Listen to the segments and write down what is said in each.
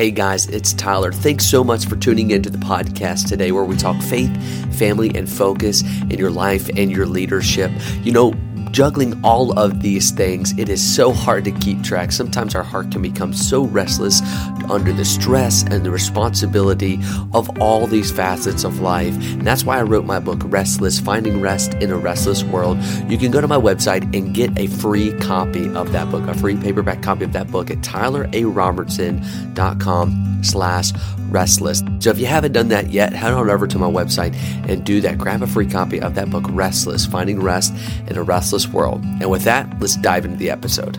Hey guys, it's Tyler. Thanks so much for tuning into the podcast today where we talk faith, family, and focus in your life and your leadership. You know, juggling all of these things, it is so hard to keep track. Sometimes our heart can become so restless under the stress and the responsibility of all these facets of life. And that's why I wrote my book, Restless Finding Rest in a Restless World. You can go to my website and get a free copy of that book, a free paperback copy of that book at tylerarobertson.com slash restless. So if you haven't done that yet, head on over to my website and do that. Grab a free copy of that book, Restless, Finding Rest in a Restless World. And with that, let's dive into the episode.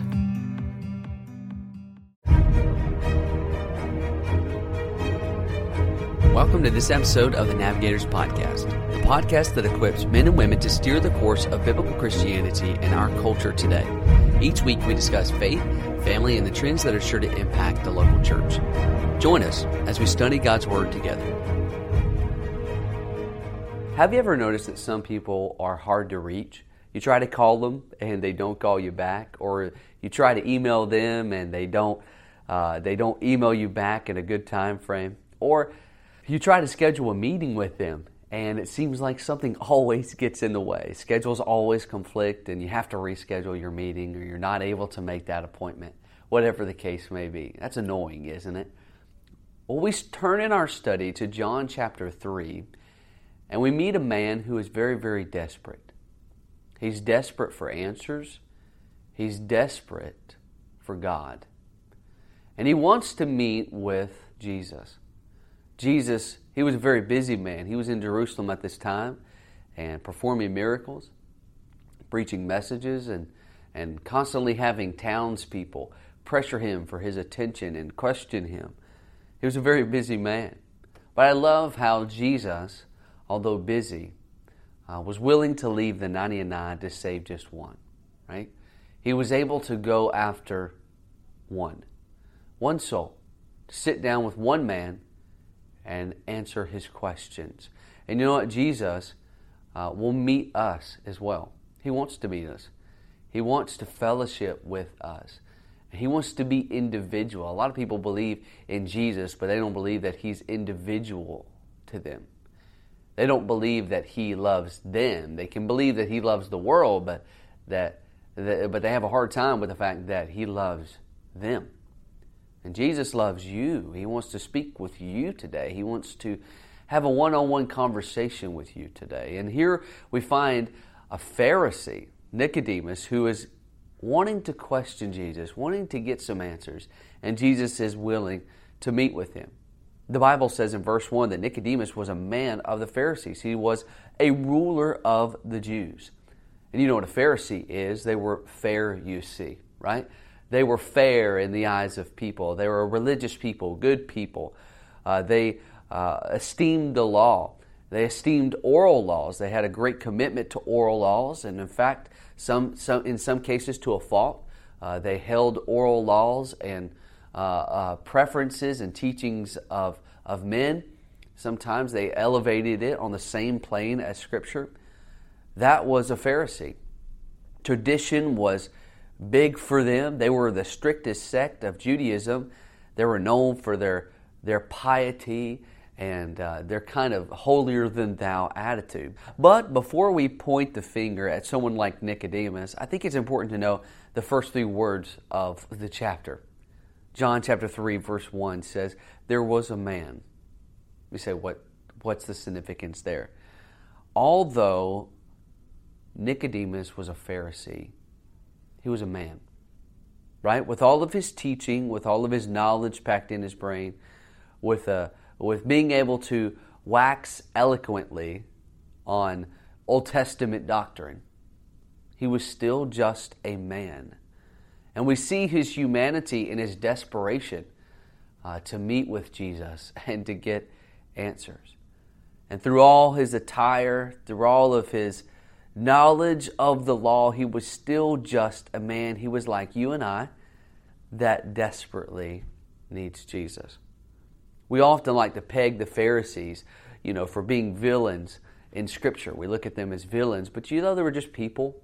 Welcome to this episode of the Navigators Podcast, the podcast that equips men and women to steer the course of biblical Christianity in our culture today. Each week we discuss faith, family, and the trends that are sure to impact the local church. Join us as we study God's Word together. Have you ever noticed that some people are hard to reach? You try to call them and they don't call you back, or you try to email them and they don't uh, they don't email you back in a good time frame, or you try to schedule a meeting with them and it seems like something always gets in the way. Schedules always conflict and you have to reschedule your meeting or you're not able to make that appointment, whatever the case may be. That's annoying, isn't it? Well, we turn in our study to John chapter 3 and we meet a man who is very, very desperate. He's desperate for answers, he's desperate for God. And he wants to meet with Jesus. Jesus, he was a very busy man. He was in Jerusalem at this time and performing miracles, preaching messages, and, and constantly having townspeople pressure him for his attention and question him. He was a very busy man. But I love how Jesus, although busy, uh, was willing to leave the 99 to save just one, right? He was able to go after one, one soul, to sit down with one man and answer his questions. And you know what? Jesus uh, will meet us as well. He wants to meet us, He wants to fellowship with us. He wants to be individual. A lot of people believe in Jesus, but they don't believe that He's individual to them. They don't believe that He loves them. They can believe that He loves the world, but that, that but they have a hard time with the fact that He loves them. And Jesus loves you. He wants to speak with you today. He wants to have a one on one conversation with you today. And here we find a Pharisee, Nicodemus, who is wanting to question Jesus, wanting to get some answers. And Jesus is willing to meet with him. The Bible says in verse 1 that Nicodemus was a man of the Pharisees, he was a ruler of the Jews. And you know what a Pharisee is? They were fair, you see, right? They were fair in the eyes of people. They were religious people, good people. Uh, they uh, esteemed the law. They esteemed oral laws. They had a great commitment to oral laws, and in fact, some, some in some cases to a fault. Uh, they held oral laws and uh, uh, preferences and teachings of, of men. Sometimes they elevated it on the same plane as Scripture. That was a Pharisee. Tradition was big for them. They were the strictest sect of Judaism. They were known for their, their piety and uh, their kind of holier than thou attitude. But before we point the finger at someone like Nicodemus, I think it's important to know the first three words of the chapter. John chapter 3, verse 1 says, There was a man. We say, what, What's the significance there? Although Nicodemus was a Pharisee, he was a man, right? With all of his teaching, with all of his knowledge packed in his brain, with, uh, with being able to wax eloquently on Old Testament doctrine, he was still just a man. And we see his humanity in his desperation uh, to meet with Jesus and to get answers. And through all his attire, through all of his knowledge of the law, he was still just a man. He was like you and I that desperately needs Jesus. We often like to peg the Pharisees, you know, for being villains in Scripture. We look at them as villains, but you know they were just people.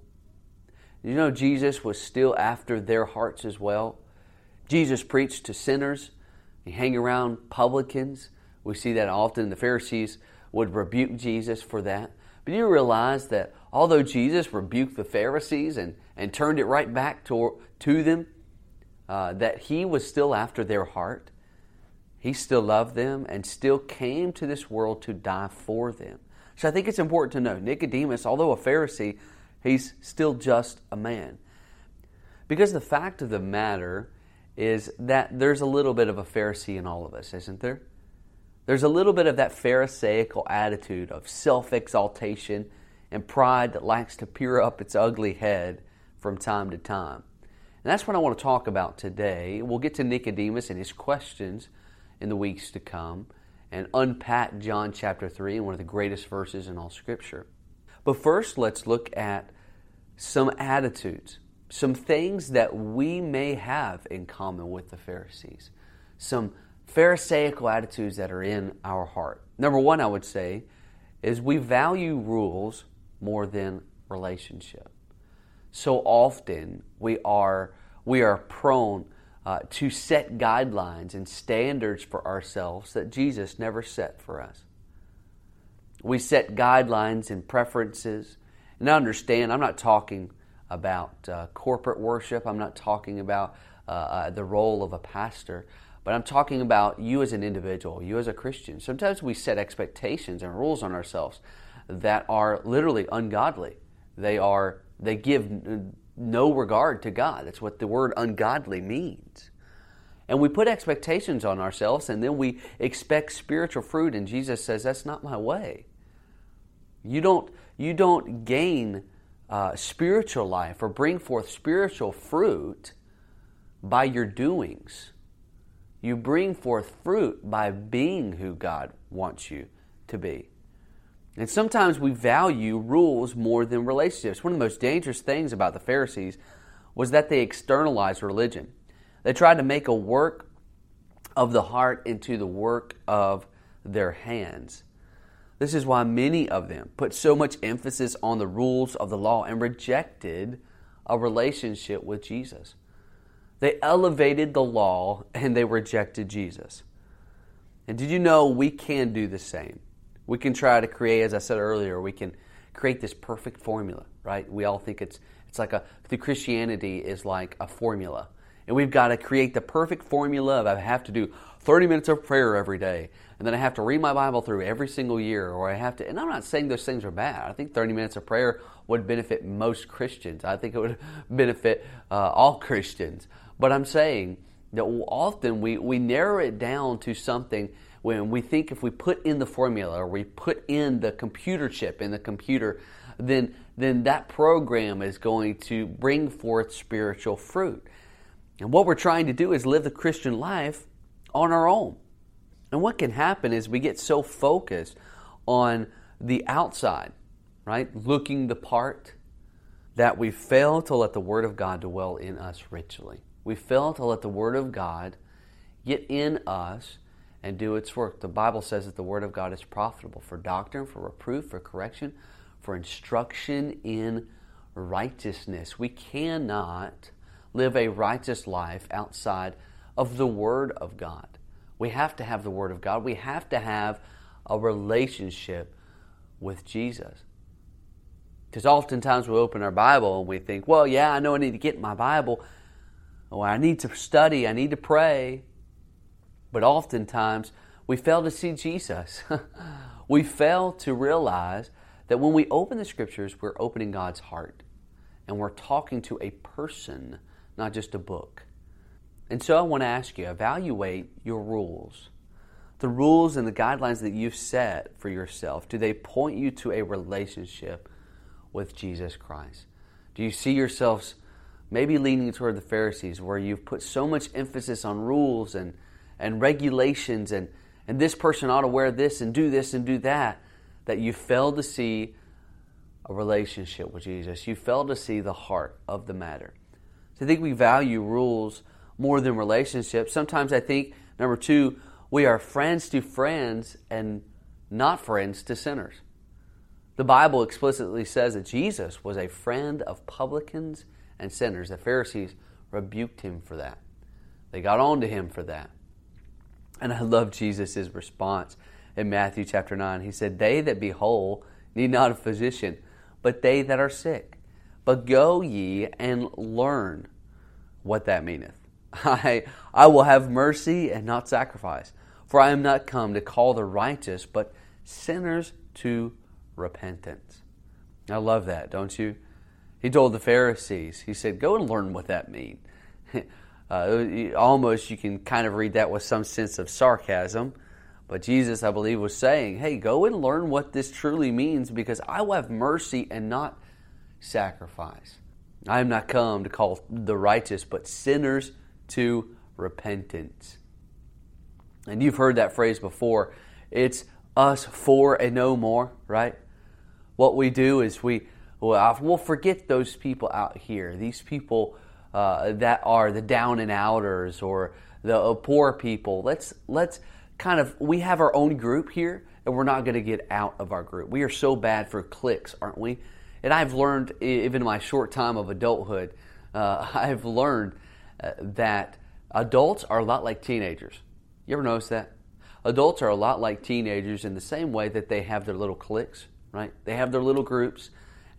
You know Jesus was still after their hearts as well. Jesus preached to sinners. You hang around publicans. We see that often. The Pharisees would rebuke Jesus for that. But you realize that although Jesus rebuked the Pharisees and, and turned it right back to, to them, uh, that he was still after their heart. He still loved them and still came to this world to die for them. So I think it's important to know Nicodemus, although a Pharisee, he's still just a man. Because the fact of the matter is that there's a little bit of a Pharisee in all of us, isn't there? There's a little bit of that Pharisaical attitude of self exaltation and pride that likes to peer up its ugly head from time to time. And that's what I want to talk about today. We'll get to Nicodemus and his questions in the weeks to come and unpack John chapter 3, one of the greatest verses in all Scripture. But first, let's look at some attitudes, some things that we may have in common with the Pharisees, some Pharisaical attitudes that are in our heart. Number one, I would say, is we value rules more than relationship. So often we are we are prone uh, to set guidelines and standards for ourselves that Jesus never set for us. We set guidelines and preferences. And I understand, I'm not talking about uh, corporate worship, I'm not talking about uh, uh the role of a pastor, but I'm talking about you as an individual, you as a Christian. Sometimes we set expectations and rules on ourselves that are literally ungodly. They are they give no regard to God. That's what the word ungodly means. And we put expectations on ourselves and then we expect spiritual fruit and Jesus says that's not my way. You don't you don't gain uh, spiritual life or bring forth spiritual fruit by your doings. You bring forth fruit by being who God wants you to be. And sometimes we value rules more than relationships. One of the most dangerous things about the Pharisees was that they externalized religion. They tried to make a work of the heart into the work of their hands. This is why many of them put so much emphasis on the rules of the law and rejected a relationship with Jesus. They elevated the law and they rejected Jesus. And did you know we can do the same? We can try to create, as I said earlier, we can create this perfect formula, right? We all think it's it's like a the Christianity is like a formula. And we've got to create the perfect formula of I have to do 30 minutes of prayer every day, and then I have to read my Bible through every single year, or I have to, and I'm not saying those things are bad. I think 30 minutes of prayer would benefit most Christians. I think it would benefit uh, all Christians. But I'm saying that often we, we narrow it down to something when we think if we put in the formula or we put in the computer chip in the computer, then, then that program is going to bring forth spiritual fruit. And what we're trying to do is live the Christian life on our own. And what can happen is we get so focused on the outside, right? Looking the part, that we fail to let the Word of God dwell in us richly. We fail to let the Word of God get in us and do its work. The Bible says that the Word of God is profitable for doctrine, for reproof, for correction, for instruction in righteousness. We cannot live a righteous life outside of the Word of God. We have to have the Word of God. We have to have a relationship with Jesus. Because oftentimes we open our Bible and we think, well, yeah, I know I need to get my Bible. Oh, I need to study. I need to pray. But oftentimes, we fail to see Jesus. we fail to realize that when we open the scriptures, we're opening God's heart and we're talking to a person, not just a book. And so I want to ask you evaluate your rules. The rules and the guidelines that you've set for yourself, do they point you to a relationship with Jesus Christ? Do you see yourselves maybe leaning toward the Pharisees, where you've put so much emphasis on rules and and regulations and, and this person ought to wear this and do this and do that, that you fail to see a relationship with Jesus. You fail to see the heart of the matter. So I think we value rules more than relationships. Sometimes I think, number two, we are friends to friends and not friends to sinners. The Bible explicitly says that Jesus was a friend of publicans and sinners. The Pharisees rebuked him for that. They got on to him for that. And I love Jesus' response in Matthew chapter 9. He said, They that be whole need not a physician, but they that are sick. But go ye and learn what that meaneth. I, I will have mercy and not sacrifice, for I am not come to call the righteous, but sinners to repentance. I love that, don't you? He told the Pharisees, he said, Go and learn what that means. uh, almost you can kind of read that with some sense of sarcasm. But Jesus, I believe, was saying, Hey, go and learn what this truly means because I will have mercy and not sacrifice. I am not come to call the righteous, but sinners to repentance. And you've heard that phrase before. It's us four and no more, right? What we do is we well, forget those people out here, these people uh, that are the down and outers or the uh, poor people. Let's let's kind of we have our own group here, and we're not going to get out of our group. We are so bad for clicks, aren't we? And I've learned, even in my short time of adulthood, uh, I've learned uh, that adults are a lot like teenagers. You ever notice that? Adults are a lot like teenagers in the same way that they have their little cliques, right? They have their little groups,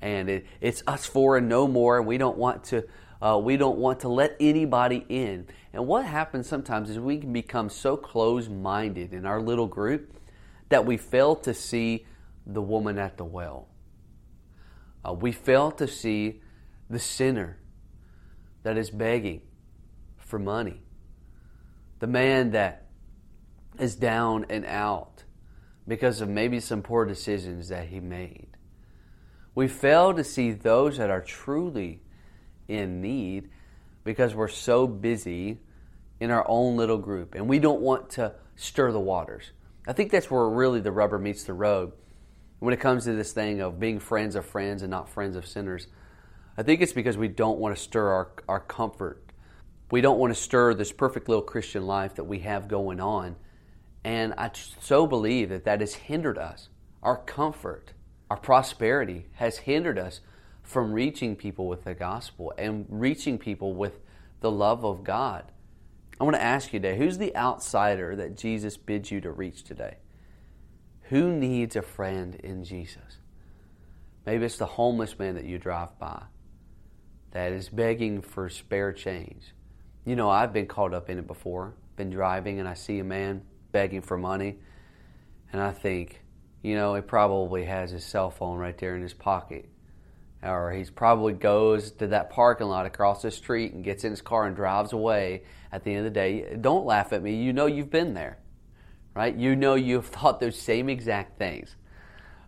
and it, it's us four and no more. And we don't want to, uh, we don't want to let anybody in. And what happens sometimes is we can become so close-minded in our little group that we fail to see the woman at the well. Uh, we fail to see the sinner that is begging for money, the man that is down and out because of maybe some poor decisions that he made. We fail to see those that are truly in need because we're so busy in our own little group and we don't want to stir the waters. I think that's where really the rubber meets the road when it comes to this thing of being friends of friends and not friends of sinners. I think it's because we don't want to stir our, our comfort. We don't want to stir this perfect little Christian life that we have going on and I so believe that that has hindered us. Our comfort, our prosperity has hindered us from reaching people with the gospel and reaching people with the love of God. I want to ask you today who's the outsider that Jesus bids you to reach today? Who needs a friend in Jesus? Maybe it's the homeless man that you drive by that is begging for spare change. You know, I've been caught up in it before. Been driving and I see a man begging for money. And I think, you know, he probably has his cell phone right there in his pocket. Or he probably goes to that parking lot across the street and gets in his car and drives away at the end of the day. Don't laugh at me. You know you've been there, right? You know you've thought those same exact things.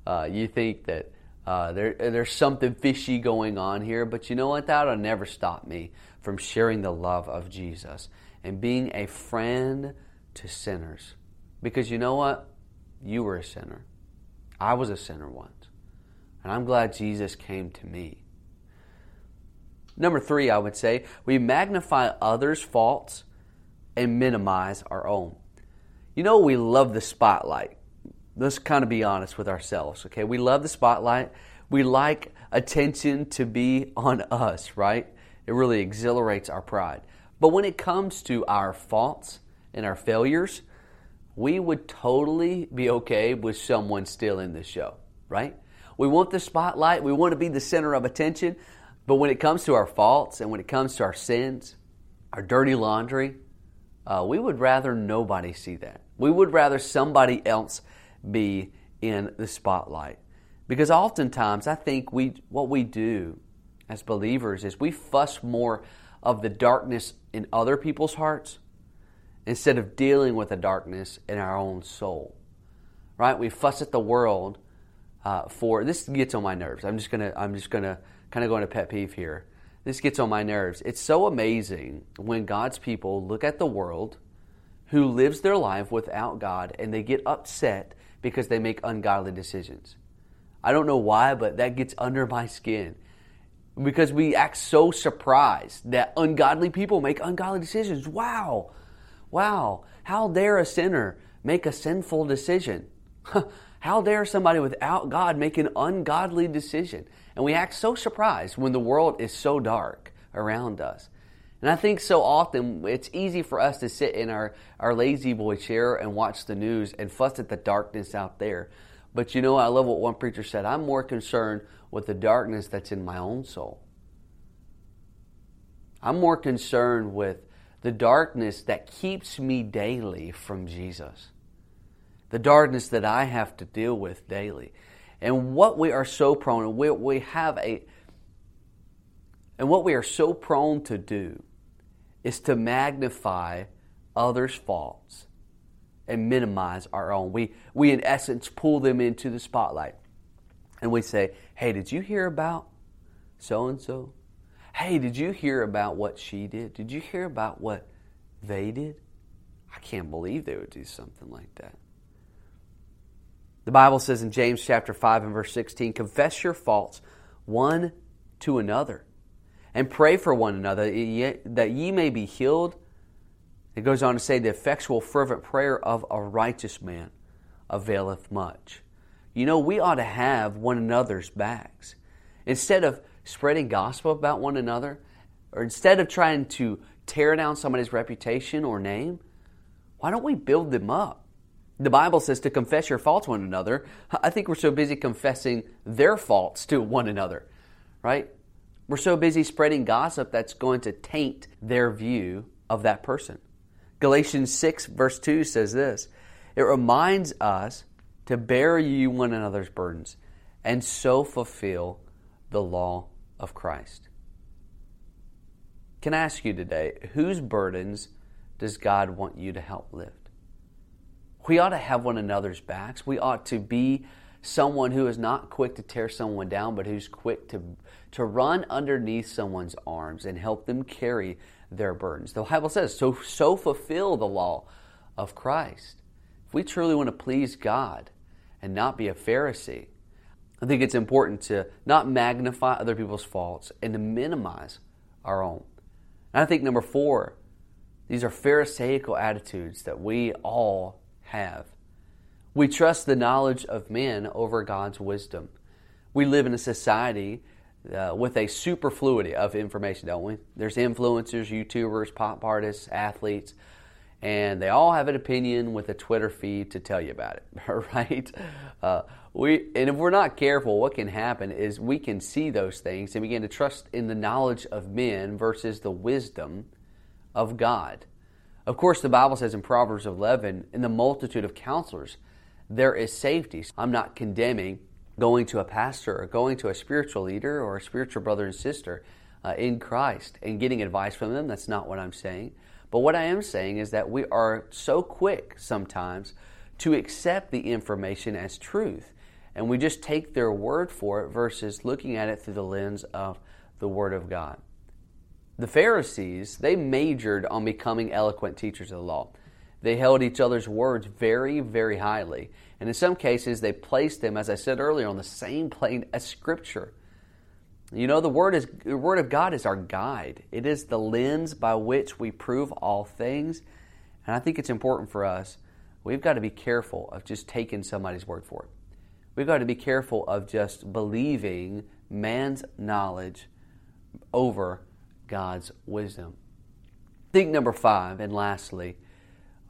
Uh, you think that uh, there, there's something fishy going on here, but you know what? That'll never stop me from sharing the love of Jesus and being a friend to sinners. Because you know what? You were a sinner. I was a sinner once. And I'm glad Jesus came to me. Number three, I would say, we magnify others' faults and minimize our own. You know, we love the spotlight. Let's kind of be honest with ourselves, okay? We love the spotlight. We like attention to be on us, right? It really exhilarates our pride. But when it comes to our faults and our failures, we would totally be okay with someone stealing the show, right? We want the spotlight, we want to be the center of attention, but when it comes to our faults and when it comes to our sins, our dirty laundry, uh, we would rather nobody see that. We would rather somebody else be in the spotlight. Because oftentimes, I think we, what we do as believers is we fuss more of the darkness in other people's hearts instead of dealing with the darkness in our own soul. Right? We fuss at the world uh, for this gets on my nerves. I'm just gonna I'm just gonna kind of go into pet peeve here. This gets on my nerves. It's so amazing when God's people look at the world who lives their life without God and they get upset because they make ungodly decisions. I don't know why, but that gets under my skin because we act so surprised that ungodly people make ungodly decisions. Wow, Wow, how dare a sinner make a sinful decision? how dare somebody without God make an ungodly decision? And we act so surprised when the world is so dark around us. And I think so often it's easy for us to sit in our, our La-Z-Boy chair and watch the news and fuss at the darkness out there. But you know, I love what one preacher said I'm more concerned with the darkness that's in my own soul. I'm more concerned with the darkness that keeps me daily from Jesus, the darkness that I have to deal with daily. And what we are so prone, we, we have a, and what we are so prone to do is to magnify others' faults and minimize our own. We, we, in essence, pull them into the spotlight and we say, Hey, did you hear about so and so? Hey, did you hear about what she did? Did you hear about what they did? I can't believe they would do something like that. The Bible says in James chapter 5 and verse 16, confess your faults one to another and pray for one another that ye may be healed. It goes on to say, the effectual, fervent prayer of a righteous man availeth much. You know, we ought to have one another's backs. Instead of spreading gospel about one another, or instead of trying to tear down somebody's reputation or name, why don't we build them up? The Bible says to confess your faults one another. I think we're so busy confessing their faults to one another, right? We're so busy spreading gossip that's going to taint their view of that person. Galatians 6, verse 2 says this It reminds us to bear you one another's burdens and so fulfill the law of Christ. Can I ask you today, whose burdens does God want you to help lift? We ought to have one another's backs. We ought to be someone who is not quick to tear someone down, but who's quick to, to run underneath someone's arms and help them carry their burdens. The Bible says, so, so fulfill the law of Christ. If we truly want to please God and not be a Pharisee, I think it's important to not magnify other people's faults and to minimize our own. And I think number four, these are Pharisaical attitudes that we all have. We trust the knowledge of men over God's wisdom. We live in a society uh, with a superfluity of information, don't we? There's influencers, YouTubers, pop artists, athletes, and they all have an opinion with a Twitter feed to tell you about it, right? Uh, we and if we're not careful, what can happen is we can see those things and begin to trust in the knowledge of men versus the wisdom of God. Of course, the Bible says in Proverbs 11, in the multitude of counselors, there is safety. I'm not condemning going to a pastor or going to a spiritual leader or a spiritual brother and sister uh, in Christ and getting advice from them. That's not what I'm saying. But what I am saying is that we are so quick sometimes to accept the information as truth. And we just take their word for it versus looking at it through the lens of the Word of God. The Pharisees, they majored on becoming eloquent teachers of the law. They held each other's words very, very highly. And in some cases, they placed them, as I said earlier, on the same plane as Scripture. You know, the word, is, the word of God is our guide, it is the lens by which we prove all things. And I think it's important for us, we've got to be careful of just taking somebody's word for it. We've got to be careful of just believing man's knowledge over God's wisdom. Think number five, and lastly,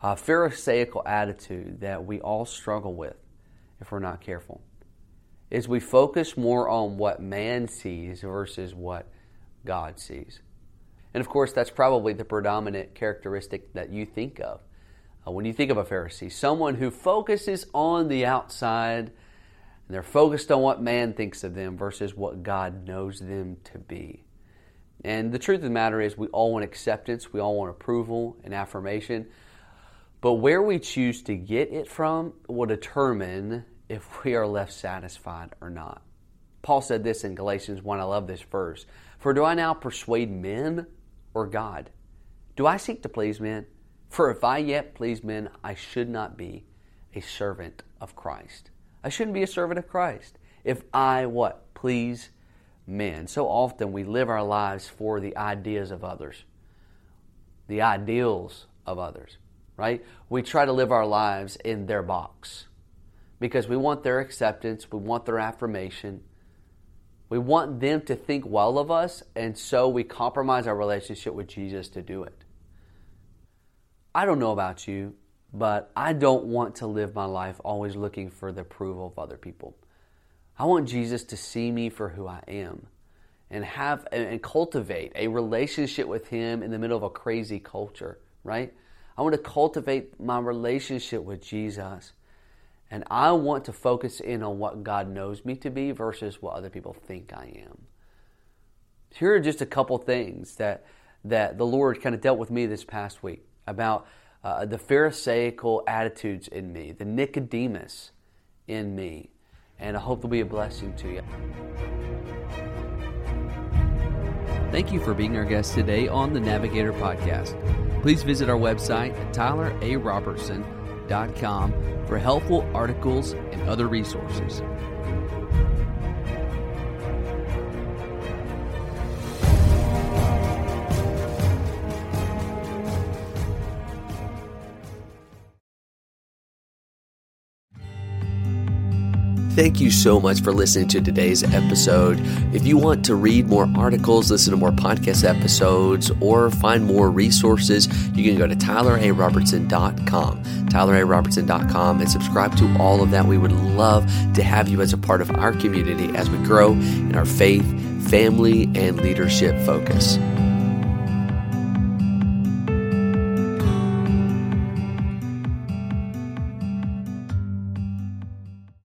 a Pharisaical attitude that we all struggle with if we're not careful is we focus more on what man sees versus what God sees. And of course, that's probably the predominant characteristic that you think of uh, when you think of a Pharisee someone who focuses on the outside and they're focused on what man thinks of them versus what God knows them to be. And the truth of the matter is, we all want acceptance, we all want approval and affirmation. But where we choose to get it from will determine if we are left satisfied or not. Paul said this in Galatians 1. I love this verse. For do I now persuade men or God? Do I seek to please men? For if I yet please men, I should not be a servant of Christ. I shouldn't be a servant of Christ. If I what? Please men. So often we live our lives for the ideas of others, the ideals of others right? We try to live our lives in their box because we want their acceptance, we want their affirmation, We want them to think well of us, and so we compromise our relationship with Jesus to do it. I don't know about you, but I don't want to live my life always looking for the approval of other people. I want Jesus to see me for who I am and have and cultivate a relationship with him in the middle of a crazy culture, right? I want to cultivate my relationship with Jesus. And I want to focus in on what God knows me to be versus what other people think I am. Here are just a couple things that, that the Lord kind of dealt with me this past week about uh, the Pharisaical attitudes in me, the Nicodemus in me. And I hope they'll be a blessing to you. Thank you for being our guest today on the Navigator Podcast. Please visit our website at tylerarobertson.com for helpful articles and other resources. Thank you so much for listening to today's episode. If you want to read more articles, listen to more podcast episodes, or find more resources, you can go to tylerarobertson.com, tylerarobertson.com, and subscribe to all of that. We would love to have you as a part of our community as we grow in our faith, family, and leadership focus.